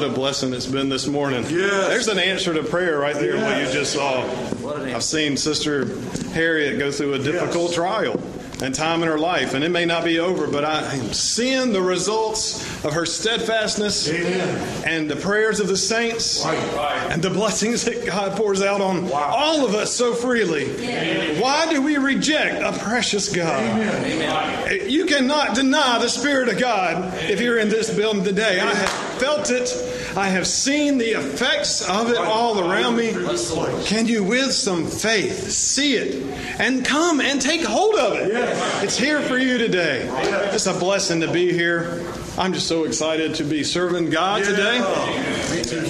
what a blessing it's been this morning. Yes. There's an answer to prayer right there, what you just saw. I've seen Sister Harriet go through a difficult Yes. trial and time in her life, and it may not be over, but I am seeing the results of her steadfastness Amen. and the prayers of the saints Right. and the blessings that God pours out on all of us so freely. Why do we reject a precious God? You cannot deny the Spirit of God if you're in this building today. I have felt it. I have seen the effects of it all around me. Can you, with some faith, see it and come and take hold of it? It's here for you today. It's a blessing to be here. I'm just so excited to be serving God today.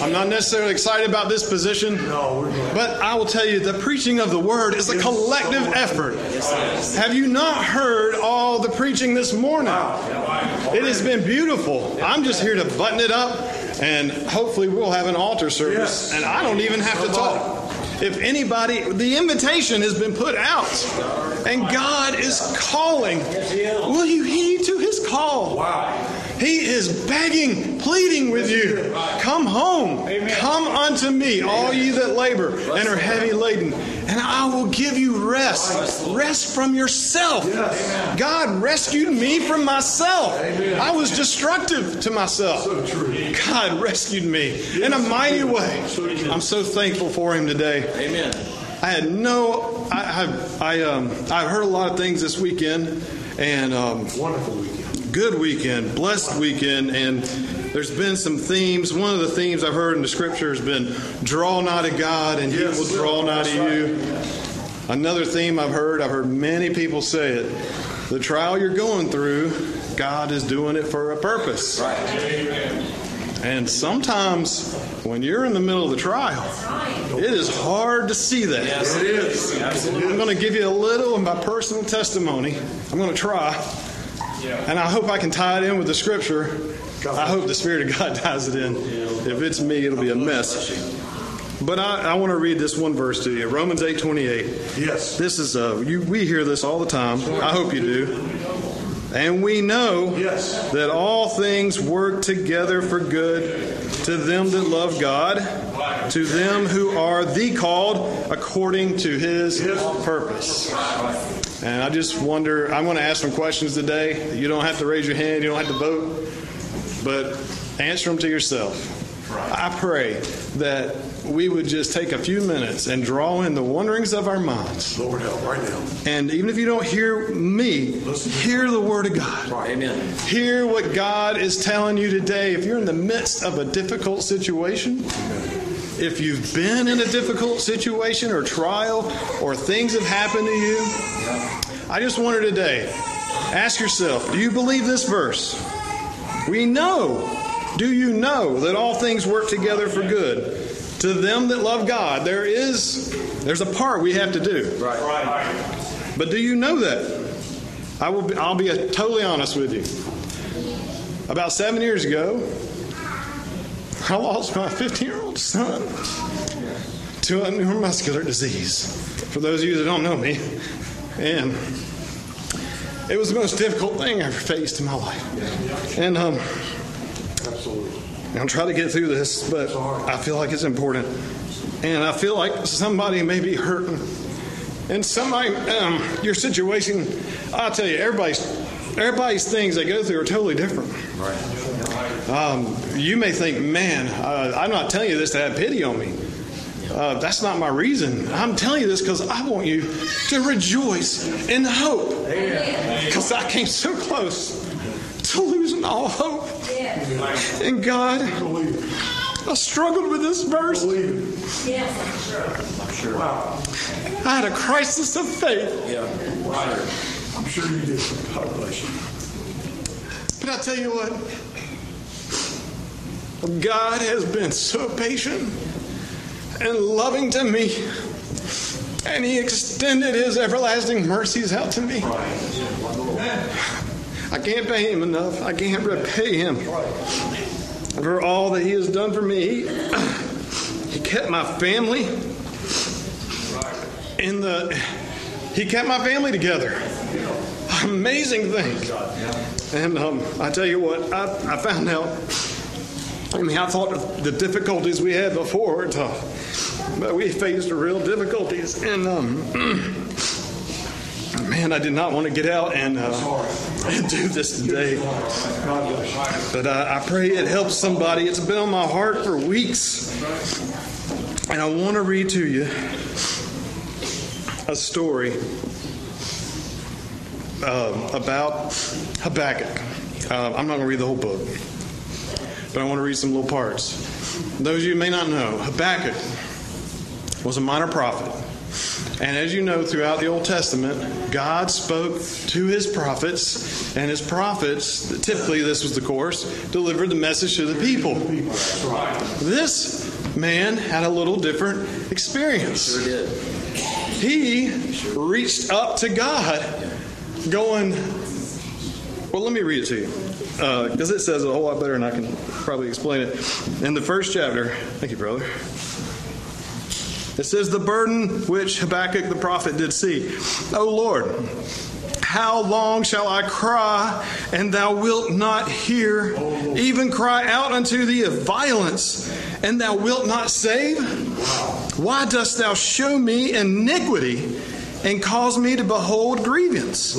I'm not necessarily excited about this position, but I will tell you the preaching of the word is a collective effort. Have you not heard all the preaching this morning? It has been beautiful. I'm just here to button it up, and hopefully we'll have an altar service, Yes. and I don't even have to talk. If anybody, the invitation has been put out, and God is calling. Will you heed to his call? Wow. He is begging, pleading with you. Come home. Come unto me, all ye that labor and are heavy laden, and I will give you rest. Rest from yourself. God rescued me from myself. I was destructive to myself. So. God rescued me in a mighty way. I'm so thankful for him today. Amen. I had no. I I, I um I've heard a lot of things this weekend, and um, Wonderful weekend. Good weekend, blessed weekend, and there's been some themes. One of the themes I've heard in the scripture has been draw nigh to God, and Yes. He will draw nigh to you. Another theme I've heard, I've heard many people say it. The trial you're going through, God is doing it for a purpose. And sometimes when you're in the middle of the trial, it is hard to see that. It is. I'm going to give you a little of my personal testimony. I'm going to try. And I hope I can tie it in with the scripture. I hope the Spirit of God ties it in. If it's me, it'll be a mess. But I, I want to read this one verse to you Romans 8 28. Yes. This is, uh, you, we hear this all the time. I hope you do. And we know Yes. that all things work together for good to them that love God, to them who are the called according to his purpose. And I just wonder, I'm going to ask some questions today. You don't have to raise your hand, you don't have to vote, but answer them to yourself. I pray that we would just take a few minutes and draw in the wonderings of our minds. Lord help right now. And even if you don't hear me, hear the Word of God. Right. Amen. Hear what God is telling you today. If you're in the midst of a difficult situation, if you've been in a difficult situation or trial, or things have happened to you, I just wonder today ask yourself do you believe this verse? We know, do you know that all things work together for good? To them that love God, there is there's a part we have to do. Right. But do you know that? I will. Be, I'll be totally honest with you. About seven years ago, I lost my 15-year-old son to a neuromuscular disease. For those of you that don't know me, and it was the most difficult thing I ever faced in my life. And um. I'm trying to get through this, but I feel like it's important. And I feel like somebody may be hurting. And somebody, um, your situation, I'll tell you, everybody's, everybody's things they go through are totally different. Um, you may think, man, uh, I'm not telling you this to have pity on me. Uh, that's not my reason. I'm telling you this because I want you to rejoice in hope. Because I came so close to losing all hope. And God, I struggled with this verse. Believe it. Wow. I had a crisis of faith. Yeah. I'm sure you did. God bless you. But I tell you what, God has been so patient and loving to me, and He extended His everlasting mercies out to me. I can't pay Him enough. I can't repay Him for all that He has done for me. He, kept my family in the. He kept my family together. Amazing thing. And um, I tell you what, I, I found out I mean, I thought of the difficulties we had before tough, but we faced real difficulties. And um, man, I did not want to get out and, uh, do this today. But uh, I pray it helps somebody. It's been on my heart for weeks. And I want to read to you a story uh, about Habakkuk. Uh, I'm not going to read the whole book, but I want to read some little parts. Those of you who may not know, Habakkuk was a minor prophet. And as you know, throughout the Old Testament, God spoke to his prophets, and his prophets, typically this was the course, delivered the message to the people. This man had a little different experience. He reached up to God, going, Well, let me read it to you. Uh, because it says a whole lot better than I can probably explain it. In the first chapter, thank you, brother. It says, The burden which Habakkuk the prophet did see. O Lord, how long shall I cry, and thou wilt not hear? Even cry out unto thee of violence, and thou wilt not save? Why dost thou show me iniquity and cause me to behold grievance?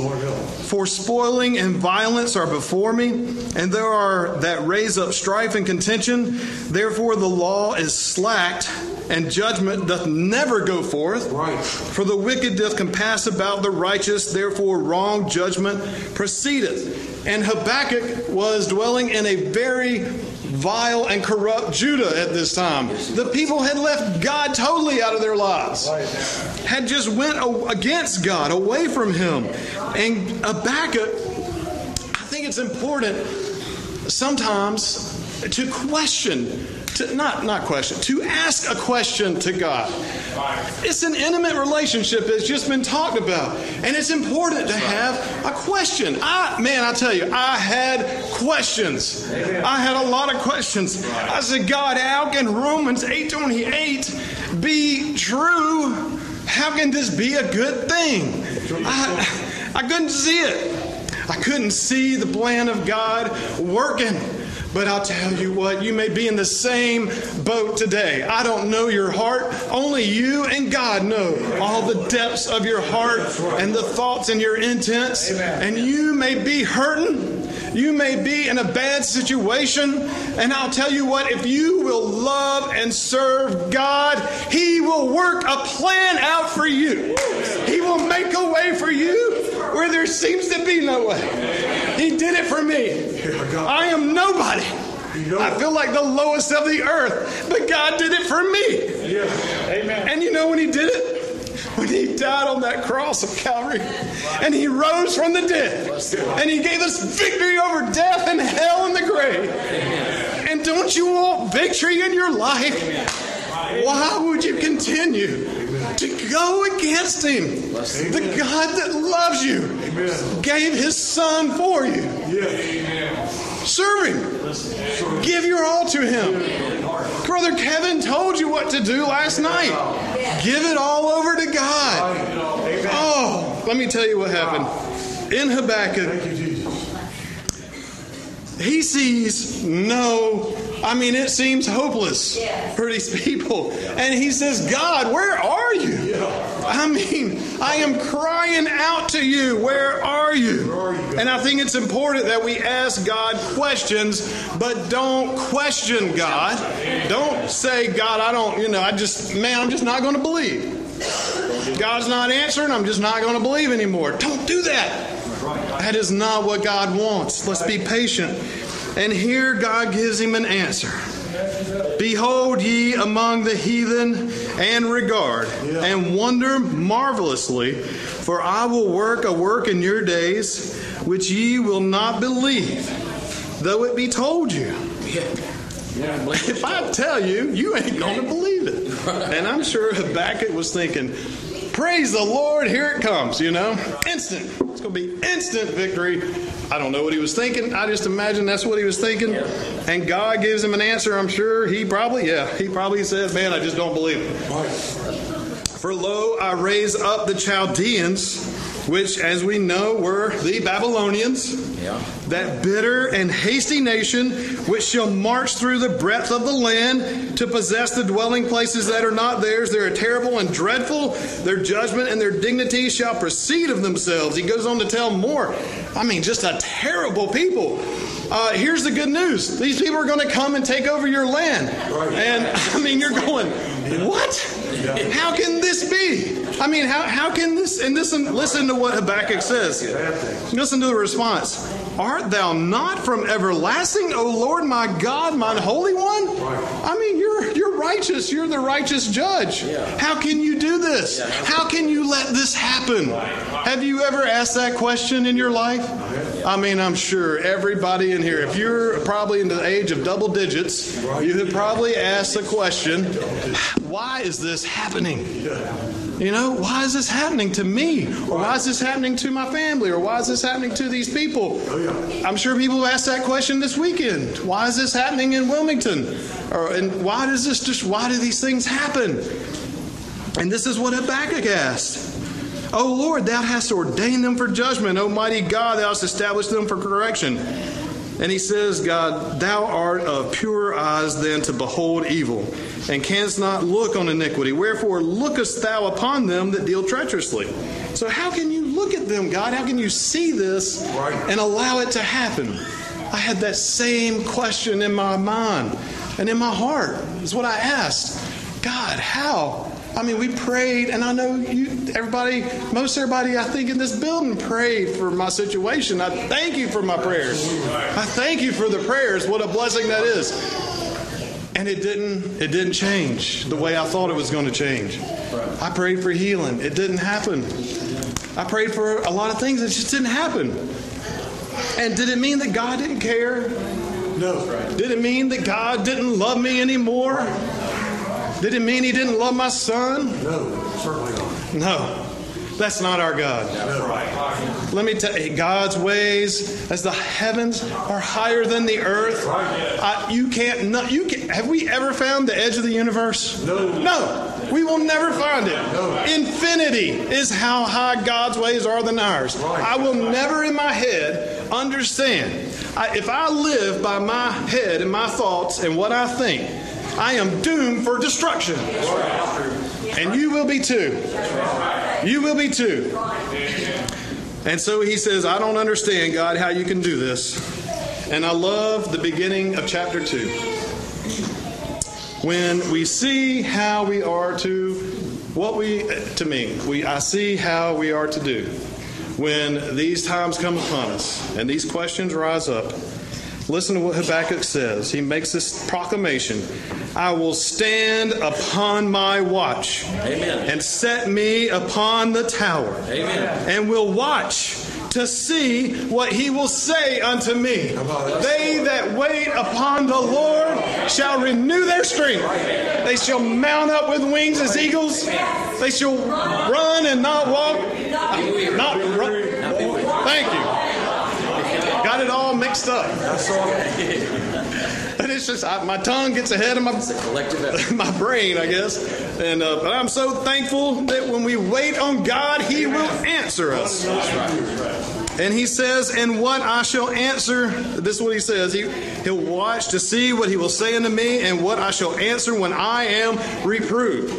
For spoiling and violence are before me, and there are that raise up strife and contention. Therefore the law is slacked, and judgment doth never go forth. Right. For the wicked doth compass about the righteous, therefore wrong judgment proceedeth. And Habakkuk was dwelling in a very vile and corrupt Judah at this time. The people had left God totally out of their lives. Had just went against God, away from him. And Habakkuk, I think it's important sometimes to question to not not question. To ask a question to god. It's an intimate relationship that's just been talked about. And it's important to have a question. I man i tell you i had questions. I had a lot of questions. I said god how can romans 828 be true? How can this be a good thing? I, I couldn't see it. I couldn't see the plan of God working. But I'll tell you what, you may be in the same boat today. I don't know your heart. Only you and God know all the depths of your heart and the thoughts and your intents. And you may be hurting. You may be in a bad situation. And I'll tell you what, if you will love and serve God, He will work a plan out for you. He will make a way for you where there seems to be no way. He did it for me. I am nobody. I feel like the lowest of the earth, but God did it for me. Amen. And you know when He did it? When He died on that cross of Calvary and He rose from the dead and He gave us victory over death and hell and the grave. And don't you want victory in your life? Why would you continue to go against Him? The God that loves you gave His Son for you. Serve Him. Give your all to Him. Brother Kevin told you what to do last night. Give it all over to God. Oh, let me tell you what happened. In Habakkuk, Thank you, Jesus. he sees no, I mean, it seems hopeless for these people. And he says, God, where are you? I mean, I am crying out to you. Where are you? And I think it's important that we ask God questions, but don't question God. Don't say, God, I don't, you know, I just, man, I'm just not going to believe. God's not answering, I'm just not going to believe anymore. Don't do that. That is not what God wants. Let's be patient. And here God gives him an answer. Behold ye among the heathen and regard and wonder marvelously, for I will work a work in your days which ye will not believe, though it be told you. If I tell you, you ain't going to believe it. And I'm sure Habakkuk was thinking, Praise the Lord, here it comes, you know? Instant. It's going to be instant victory. I don't know what he was thinking. I just imagine that's what he was thinking. And God gives him an answer, I'm sure. He probably, yeah, he probably said, Man, I just don't believe it. For lo, I raise up the Chaldeans, which, as we know, were the Babylonians. Yeah. that bitter and hasty nation which shall march through the breadth of the land to possess the dwelling places that are not theirs. They are terrible and dreadful. Their judgment and their dignity shall proceed of themselves. He goes on to tell more. I mean, just a terrible people. Uh, here's the good news these people are going to come and take over your land. And I mean, you're going, what? How can this be? I mean, how, how can this? And listen, listen to what Habakkuk says. Listen to the response. Art thou not from everlasting, O Lord my God, mine holy one? I mean, you're you're righteous. You're the righteous judge. How can you do this? How can you let this happen? Have you ever asked that question in your life? I mean, I'm sure everybody in here, if you're probably in the age of double digits, you have probably asked the question, why is this happening? You know, why is this happening to me? Or why is this happening to my family? Or why is this happening to these people? Oh, I'm sure people have asked that question this weekend. Why is this happening in Wilmington? Or and why does this just why do these things happen? And this is what Habakkuk asked. O Lord, thou hast ordained them for judgment. O mighty God, thou hast established them for correction. And he says, God, thou art of purer eyes than to behold evil, and canst not look on iniquity. Wherefore lookest thou upon them that deal treacherously. So, how can you look at them, God? How can you see this and allow it to happen? I had that same question in my mind and in my heart. Is what I asked. God, how? I mean, we prayed, and I know you, everybody, most everybody, I think in this building prayed for my situation. I thank you for my prayers. I thank you for the prayers. What a blessing that is. And it didn't, it didn't change the way I thought it was going to change. I prayed for healing. It didn't happen. I prayed for a lot of things. It just didn't happen. And did it mean that God didn't care? No. Did it mean that God didn't love me anymore? Did it mean he didn't love my son? No, certainly not. No. That's not our God. Let me tell you, God's ways, as the heavens are higher than the earth. I, you can't. You can, have we ever found the edge of the universe? No. No. We will never find it. No. Infinity is how high God's ways are than ours. Right. I will never in my head understand. I, if I live by my head and my thoughts and what I think, I am doomed for destruction. And you will be too. You will be too. And so he says, I don't understand, God, how you can do this. And I love the beginning of chapter 2. When we see how we are to, what we, to me, we, I see how we are to do. When these times come upon us and these questions rise up, listen to what Habakkuk says. He makes this proclamation I will stand upon my watch Amen. and set me upon the tower Amen. and will watch to see what he will say unto me. They that wait upon the Lord shall renew their strength. They shall mount up with wings as eagles. They shall run and not walk. Not run. Thank you. Got it all mixed up. But it's just I, my tongue gets ahead of my my brain, I guess. And uh, but I'm so thankful that when we wait on God, He will answer us. And He says, "And what I shall answer." This is what He says. He He'll watch to see what He will say unto me, and what I shall answer when I am reproved.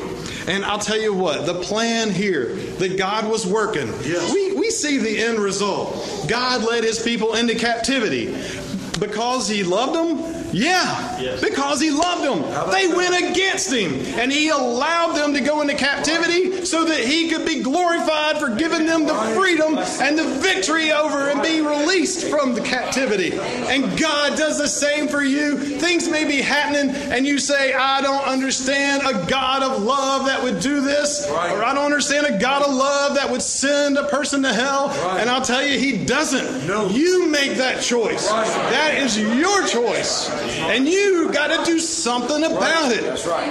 And I'll tell you what, the plan here that God was working, Yes. we, we see the end result. God led his people into captivity because he loved them. Yeah, because he loved them. They went against him, and he allowed them to go into captivity so that he could be glorified for giving them the freedom and the victory over and be released from the captivity. And God does the same for you. Things may be happening, and you say, I don't understand a God of love that would do this, Right. or I don't understand a God of love that would send a person to hell. Right. And I'll tell you, he doesn't. No. You make that choice. Right. That is your choice. And you got to do something about it. That's right.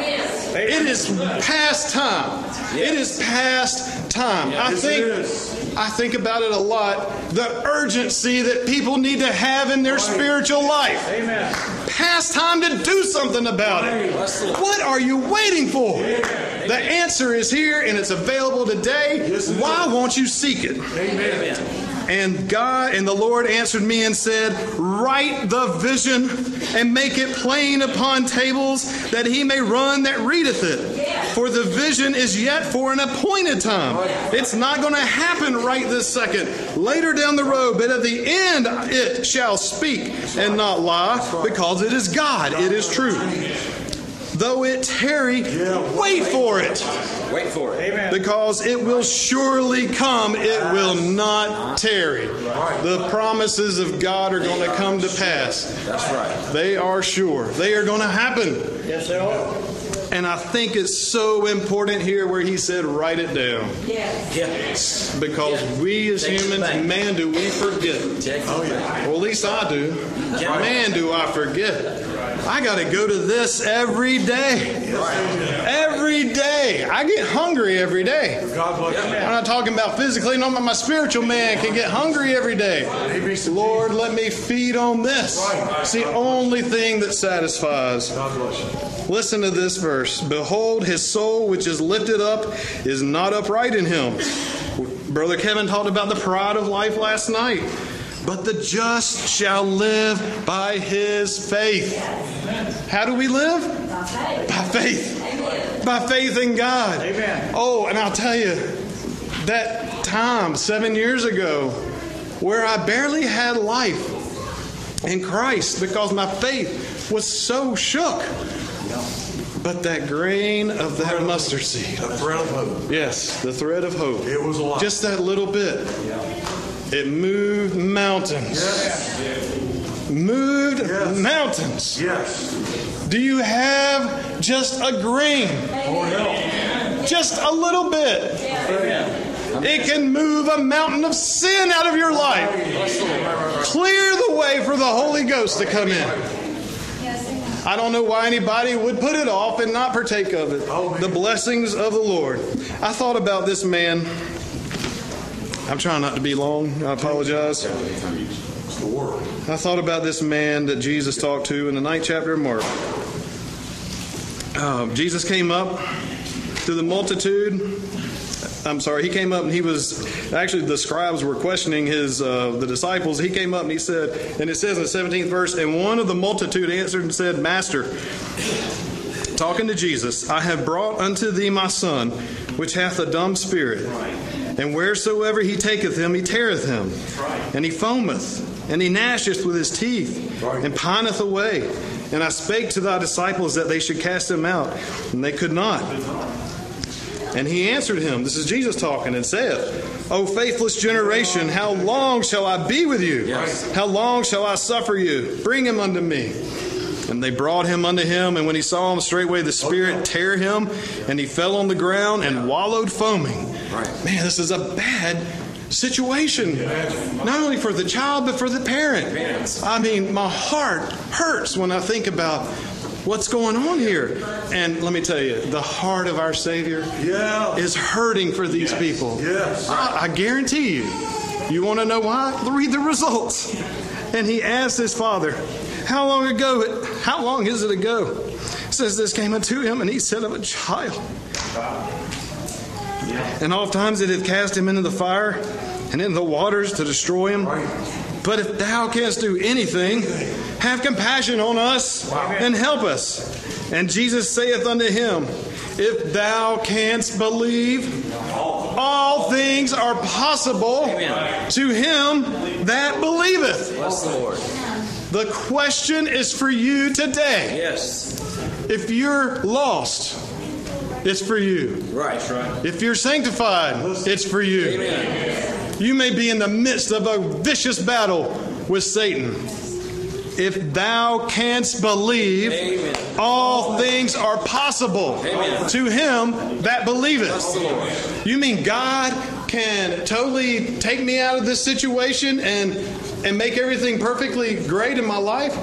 It is past time. It is past time. I think. I think about it a lot. The urgency that people need to have in their spiritual life. Amen. Past time to do something about it. What are you waiting for? The answer is here and it's available today. Yes, it is. Why won't you seek it? Amen. And God and the Lord answered me and said, Write the vision and make it plain upon tables that he may run that readeth it. For the vision is yet for an appointed time. It's not going to happen right this second. Later down the road, but at the end it shall speak and not lie, because it is God. It is true. Though it tarry, wait for it. Wait for it. Amen. Because it will surely come, it will not tarry. The promises of God are going to come to pass. That's right. They are sure. They are going to happen. Yes, they are. And I think it's so important here where he said, write it down. Yes. Yeah. Because we as Take humans, man, do we forget. Check Oh, yeah. Well, at least I do. Man, do I forget. I got to go to this every day. Every day. I get hungry every day. God bless you. I'm not talking about physically, no, my spiritual man can get hungry every day. Lord, let me feed on this. It's the only thing that satisfies. God bless you. Listen to this verse. Behold, his soul which is lifted up is not upright in him. Brother Kevin talked about the pride of life last night. But the just shall live by his faith. How do we live? By faith. By faith. Amen. By faith in God. Amen. Oh, and I'll tell you, that time seven years ago where I barely had life in Christ because my faith was so shook. But that grain of that mustard seed, The thread of hope. yes, the thread of hope, It was alive. just that little bit, it moved mountains. Yes. Moved Yes. mountains. Yes. Do you have just a grain? Help. Just a little bit. It can move a mountain of sin out of your life. Clear the way for the Holy Ghost to come in. I don't know why anybody would put it off and not partake of it. Oh, the blessings of the Lord. I thought about this man. I'm trying not to be long. I apologize. I thought about this man that Jesus talked to in the ninth chapter of Mark. Uh, Jesus came up to the multitude. I'm sorry, he came up and he was actually the scribes were questioning his uh, the disciples. He came up and he said, and it says in the 17th verse, and one of the multitude answered and said, Master, talking to Jesus, I have brought unto thee my son, which hath a dumb spirit. And wheresoever he taketh him, he teareth him. And he foameth, and he gnasheth with his teeth, and pineth away. And I spake to thy disciples that they should cast him out, and they could not. And he answered him, This is Jesus talking, and saith, O faithless generation, how long shall I be with you? Yes. How long shall I suffer you? Bring him unto me. And they brought him unto him, and when he saw him, straightway the Spirit tear him, and he fell on the ground and wallowed foaming. Right. Man, this is a bad situation. Not only for the child, but for the parent. I mean, my heart hurts when I think about what's going on here. And let me tell you, the heart of our Savior Yeah. is hurting for these people. Yes. I, I guarantee you. You want to know why? Read the results. And he asked his father, How long ago? How long is it ago? Says this came unto him, and he said of a child. And oft times it hath cast him into the fire and into the waters to destroy him. But if thou canst do anything, have compassion on us and help us. And Jesus saith unto him, If thou canst believe, all things are possible Amen. to him that believeth. Bless the Lord. The question is for you today. Yes. If you're lost, it's for you. Right. Right. If you're sanctified, it's for you. Amen. You may be in the midst of a vicious battle with Satan. If thou canst believe, Amen. all things are possible Amen. to him that believeth. You mean God can totally take me out of this situation and and make everything perfectly great in my life?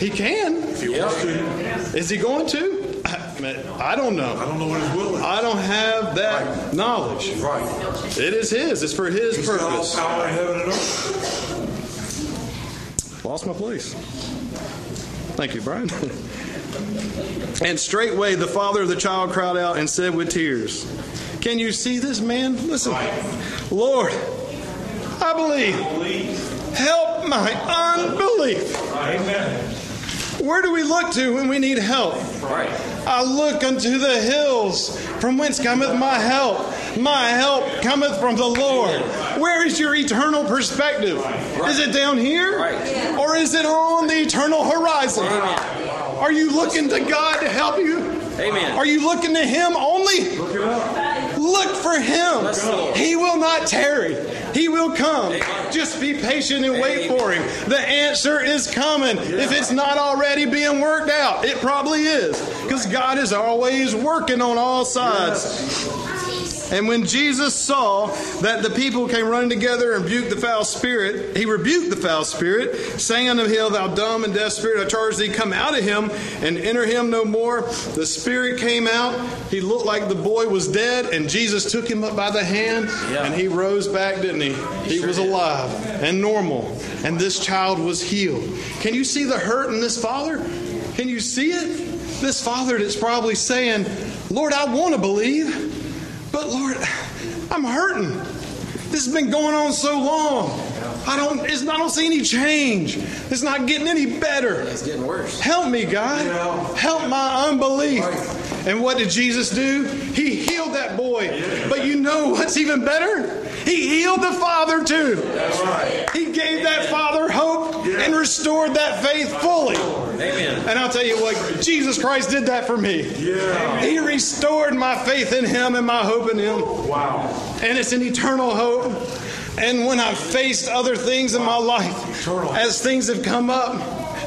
He can. If he wants to. Is he going to? I, I don't know. I don't know what his will is. I don't have that knowledge. Right. It is his. It's for his He's got all purpose. power in heaven and earth. Lost my place. Thank you, Brian. and straightway the father of the child cried out and said with tears, Can you see this man? Listen, Lord, I believe. Help my unbelief. Amen. Where do we look to when we need help? Right. I look unto the hills, from whence cometh my help. My help cometh from the Lord. Where is your eternal perspective? Is it down here? Or is it on the eternal horizon? Are you looking to God to help you? Amen. Are you looking to Him only? Look it up. Look for Him. Bless the Lord. He will not tarry. He will come. Just be patient and wait for Him. The answer is coming. If it's not already being worked out, it probably is. Because God is always working on all sides. And when Jesus saw that the people came running together and rebuked the foul spirit, he rebuked the foul spirit, saying unto him, Thou dumb and deaf spirit, I charge thee, come out of him and enter him no more. The spirit came out. He looked like the boy was dead, and Jesus took him up by the hand, Yeah. and he rose back, didn't he? He was alive and normal, and this child was healed. Can you see the hurt in this father? Can you see it? This father that's probably saying, Lord, I want to believe. But Lord, I'm hurting. This has been going on so long. I don't. It's, I don't see any change. It's not getting any better. It's getting worse. Help me, God. Help my unbelief. And what did Jesus do? He healed that boy. But you know what's even better? He healed the father too. That's right. He gave that father hope and restored that faith fully. Amen. And I'll tell you what, Jesus Christ did that for me. Yeah. He restored my faith in Him and my hope in Him. Wow. And it's an eternal hope. And when I've faced other things in my life, Eternal. as things have come up,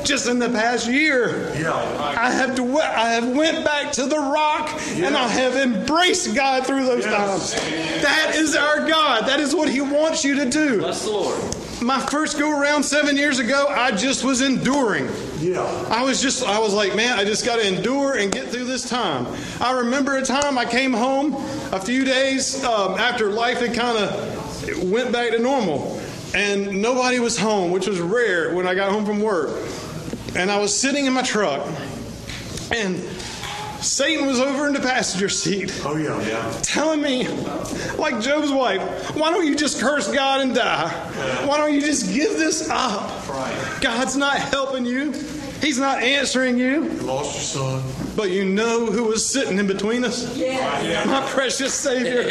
just in the past year, Yeah. I have to. I have went back to the rock, and I have embraced God through those Yes. times. That is our God. That is what He wants you to do. Bless the Lord. My first go around seven years ago, I just was enduring. Yeah. I was just, I was like, man, I just got to endure and get through this time. I remember a time I came home a few days um, after life had kind of went back to normal, and nobody was home, which was rare when I got home from work. And I was sitting in my truck, and Satan was over in the passenger seat Oh yeah. Yeah. telling me, like Job's wife, why don't you just curse God and die? Why don't you just give this up? God's not helping you. He's not answering you. You lost your son. But you know who was sitting in between us? My precious Savior.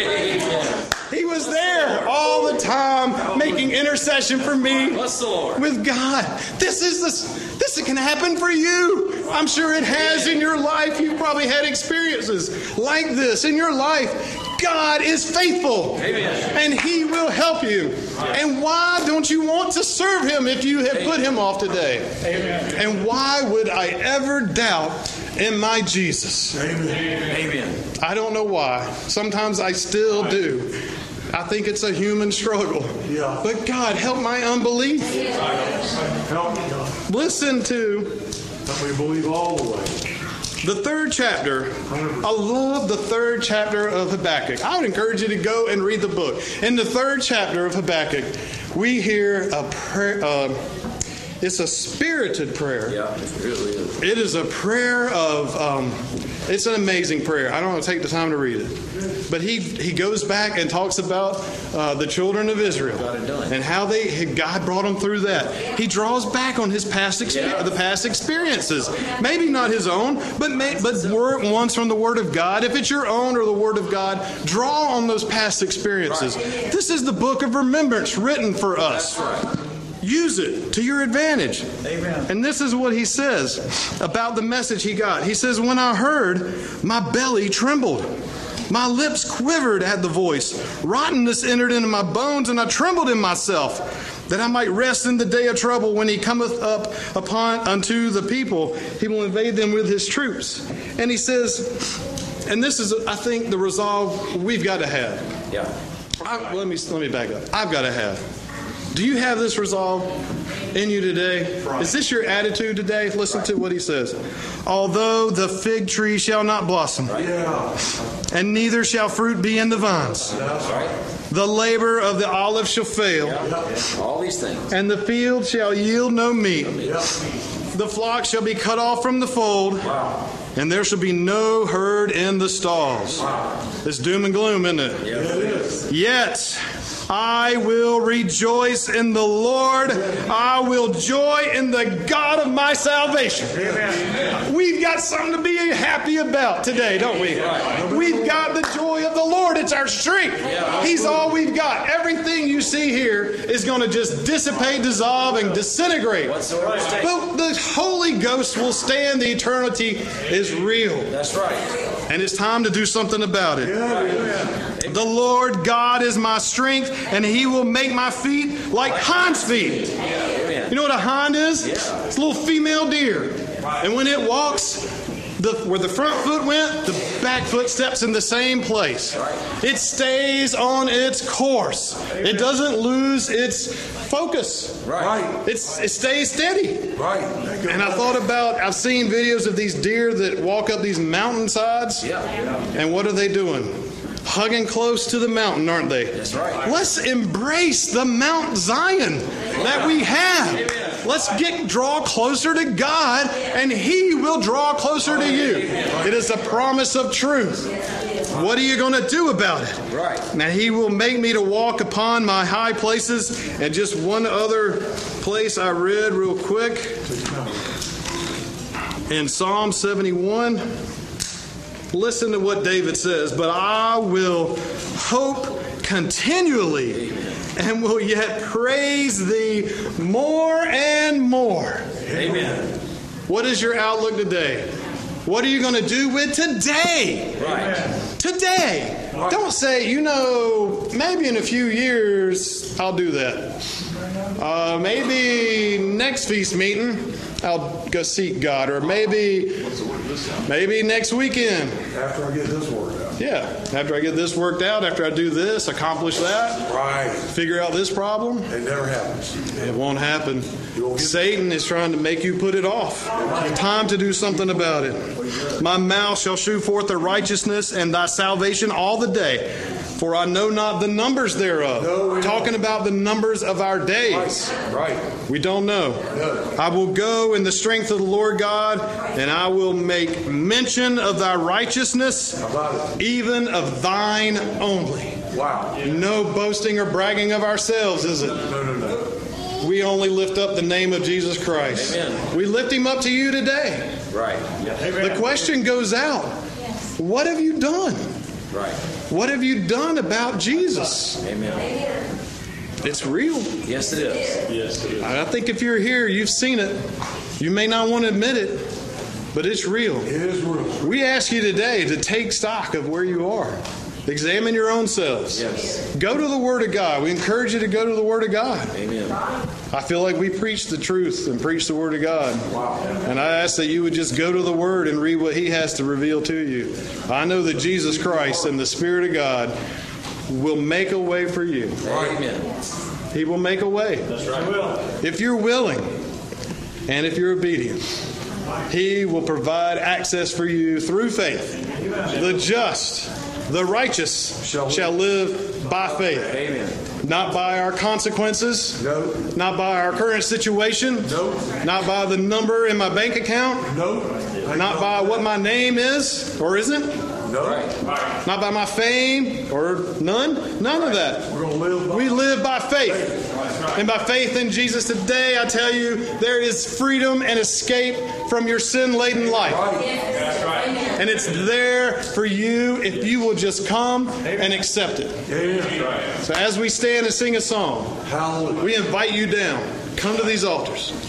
He was there all the time making intercession for me Bless the Lord. with God. This is this this can happen for you. I'm sure it has in your life. You've probably had experiences like this in your life. God is faithful. Amen. And he will help you. And why don't you want to serve him if you have put him off today? Amen. And why would I ever doubt in my Jesus? Amen. Amen. I don't know why. Sometimes I still do. I think it's a human struggle. Yeah. But God, help my unbelief. Help me, God. Listen to Help me believe all the way. The third chapter. I love the third chapter of Habakkuk. I would encourage you to go and read the book. In the third chapter of Habakkuk, we hear a prayer. Uh, it's a spirited prayer. Yeah, it really is. It is a prayer of, um, it's an amazing prayer. I don't want to take the time to read it. But he, he goes back and talks about uh, the children of Israel Got it done. and how they God brought them through that. He draws back on his past expe- Yeah. the past experiences. Maybe not his own, but may, but word, ones from the Word of God. If it's your own or the Word of God, draw on those past experiences. This is the book of remembrance written for us. Use it to your advantage. Amen. And this is what he says about the message he got. He says, When I heard, my belly trembled. My lips quivered at the voice. Rottenness entered into my bones, and I trembled in myself, that I might rest in the day of trouble. When he cometh up upon unto the people, he will invade them with his troops. And he says, and this is, I think, the resolve we've got to have. Yeah. I, let me let me back up. I've got to have. Do you have this resolve in you today? Is this your attitude today? Listen to what he says. Although the fig tree shall not blossom, Yeah. and neither shall fruit be in the vines, the labor of the olive shall fail, All these things. and the field shall yield no meat. Yeah. The flock shall be cut off from the fold, and there shall be no herd in the stalls. It's doom and gloom, isn't it? Yeah. Yet I will rejoice in the Lord. I will joy in the God of my salvation. We've got something to be happy about today, don't we? We've got the joy of the Lord. It's our strength. He's all we've got. Everything you see here is going to just dissipate, dissolve, and disintegrate. But the Holy Ghost will stand. The eternity is real. That's right. And it's time to do something about it. The Lord God is my strength, and He will make my feet like hinds feet. You know what a hind is? It's a little female deer. And when it walks, the, where the front foot went, the back foot steps in the same place. It stays on its course. It doesn't lose its focus. Right. It's, it stays steady. Right. And I thought about, I've seen videos of these deer that walk up these mountainsides. Yeah. And what are they doing? Hugging close to the mountain, aren't they? That's right. Let's embrace the Mount Zion that we have. Let's get draw closer to God, and He will draw closer to you. It is a promise of truth. What are you going to do about it? Right. Now He will make me to walk upon my high places. And just one other place I read real quick in Psalm 71. Listen to what David says, but I will hope continually and will yet praise thee more and more. Amen. What is your outlook today? What are you going to do with today? Right. Today. Don't say, you know, maybe in a few years I'll do that. Uh, maybe next feast meeting I'll go seek God, or maybe maybe next weekend. After I get this out. Yeah, after I get this worked out, after I do this, accomplish that, Right. figure out this problem, It never happens. it won't happen. Won't Satan is trying to make you put it off. Time to do something about it. My mouth shall shew forth the righteousness and thy salvation all the day. For I know not the numbers thereof. No, we don't. Talking about the numbers of our days. Right. We don't know. No. I will go in the strength of the Lord God, and I will make mention of thy righteousness, about it? Even of thine only. Wow. No boasting or bragging of ourselves, is it? No, no, no. We only lift up the name of Jesus Christ. Amen. We lift him up to you today. Right. The question goes out What have you done? Right. What have you done about Jesus? Amen. It's real. Yes, it is. Yes, it is. I think if you're here, you've seen it. You may not want to admit it, but it's real. It is real. We ask you today to take stock of where you are. Examine your own selves. Yes. Go to the Word of God. We encourage you to go to the Word of God. Amen. I feel like we preach the truth and preach the Word of God. Wow. And I ask that you would just go to the Word and read what He has to reveal to you. I know that Jesus Christ and the Spirit of God will make a way for you. Amen. He will make a way. That's right. If you're willing and if you're obedient, He will provide access for you through faith. The just, the righteous shall live by faith, Amen. not by our consequences, No. not by our current situation, No. not by the number in my bank account, No. not by what my name is or isn't, No. not by my fame or none, none of that. We're going to live by We live by faith. And by faith in Jesus today, I tell you, there is freedom and escape from your sin laden life. And it's there for you if you will just come and accept it. Amen. So as we stand and sing a song, Hallelujah. we invite you down. Come to these altars.